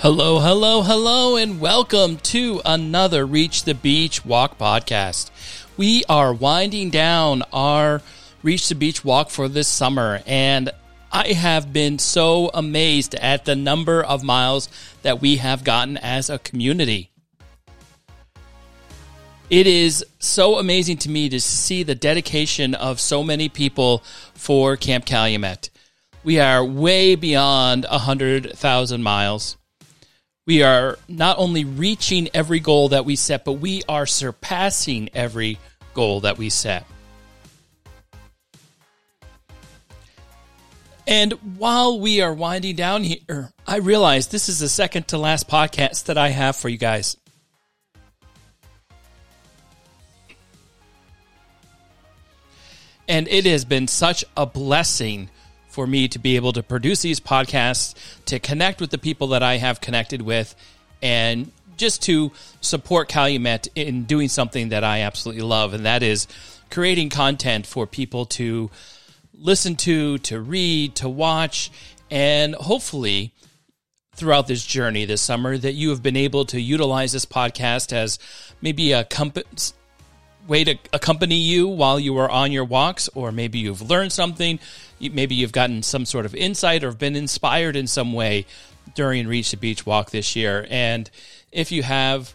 Hello, hello, hello, and welcome to another Reach the Beach Walk podcast. We are winding down our Reach the Beach Walk for this summer, and I have been so amazed at the number of miles that we have gotten as a community. It is so amazing to me to see the dedication of so many people for Camp Calumet. We are way beyond 100,000 miles. We are not only reaching every goal that we set, but we are surpassing every goal that we set. And while we are winding down here, I realize this is the second to last podcast that I have for you guys. And it has been such a blessing for me to be able to produce these podcasts, to connect with the people that I have connected with, and just to support Calumet in doing something that I absolutely love, and that is creating content for people to listen to, to read, to watch, and hopefully throughout this journey this summer that you have been able to utilize this podcast as maybe a company way to accompany you while you are on your walks, or maybe you've learned something, maybe you've gotten some sort of insight or been inspired in some way during Reach the Beach Walk this year. And if you have,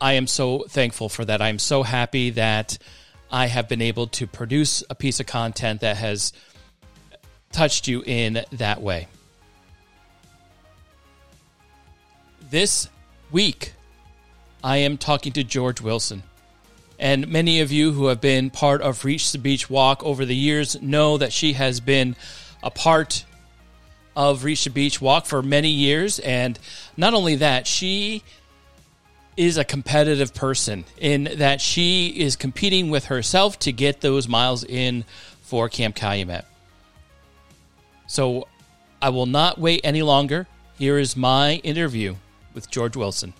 I am so thankful for that. I'm so happy that I have been able to produce a piece of content that has touched you in that way. This week, I am talking to George Wilson. And many of you who have been part of Reach the Beach Walk over the years know that she has been a part of Reach the Beach Walk for many years. And not only that, she is a competitive person in that she is competing with herself to get those miles in for Camp Calumet. So I will not wait any longer. Here is my interview with George Wilson.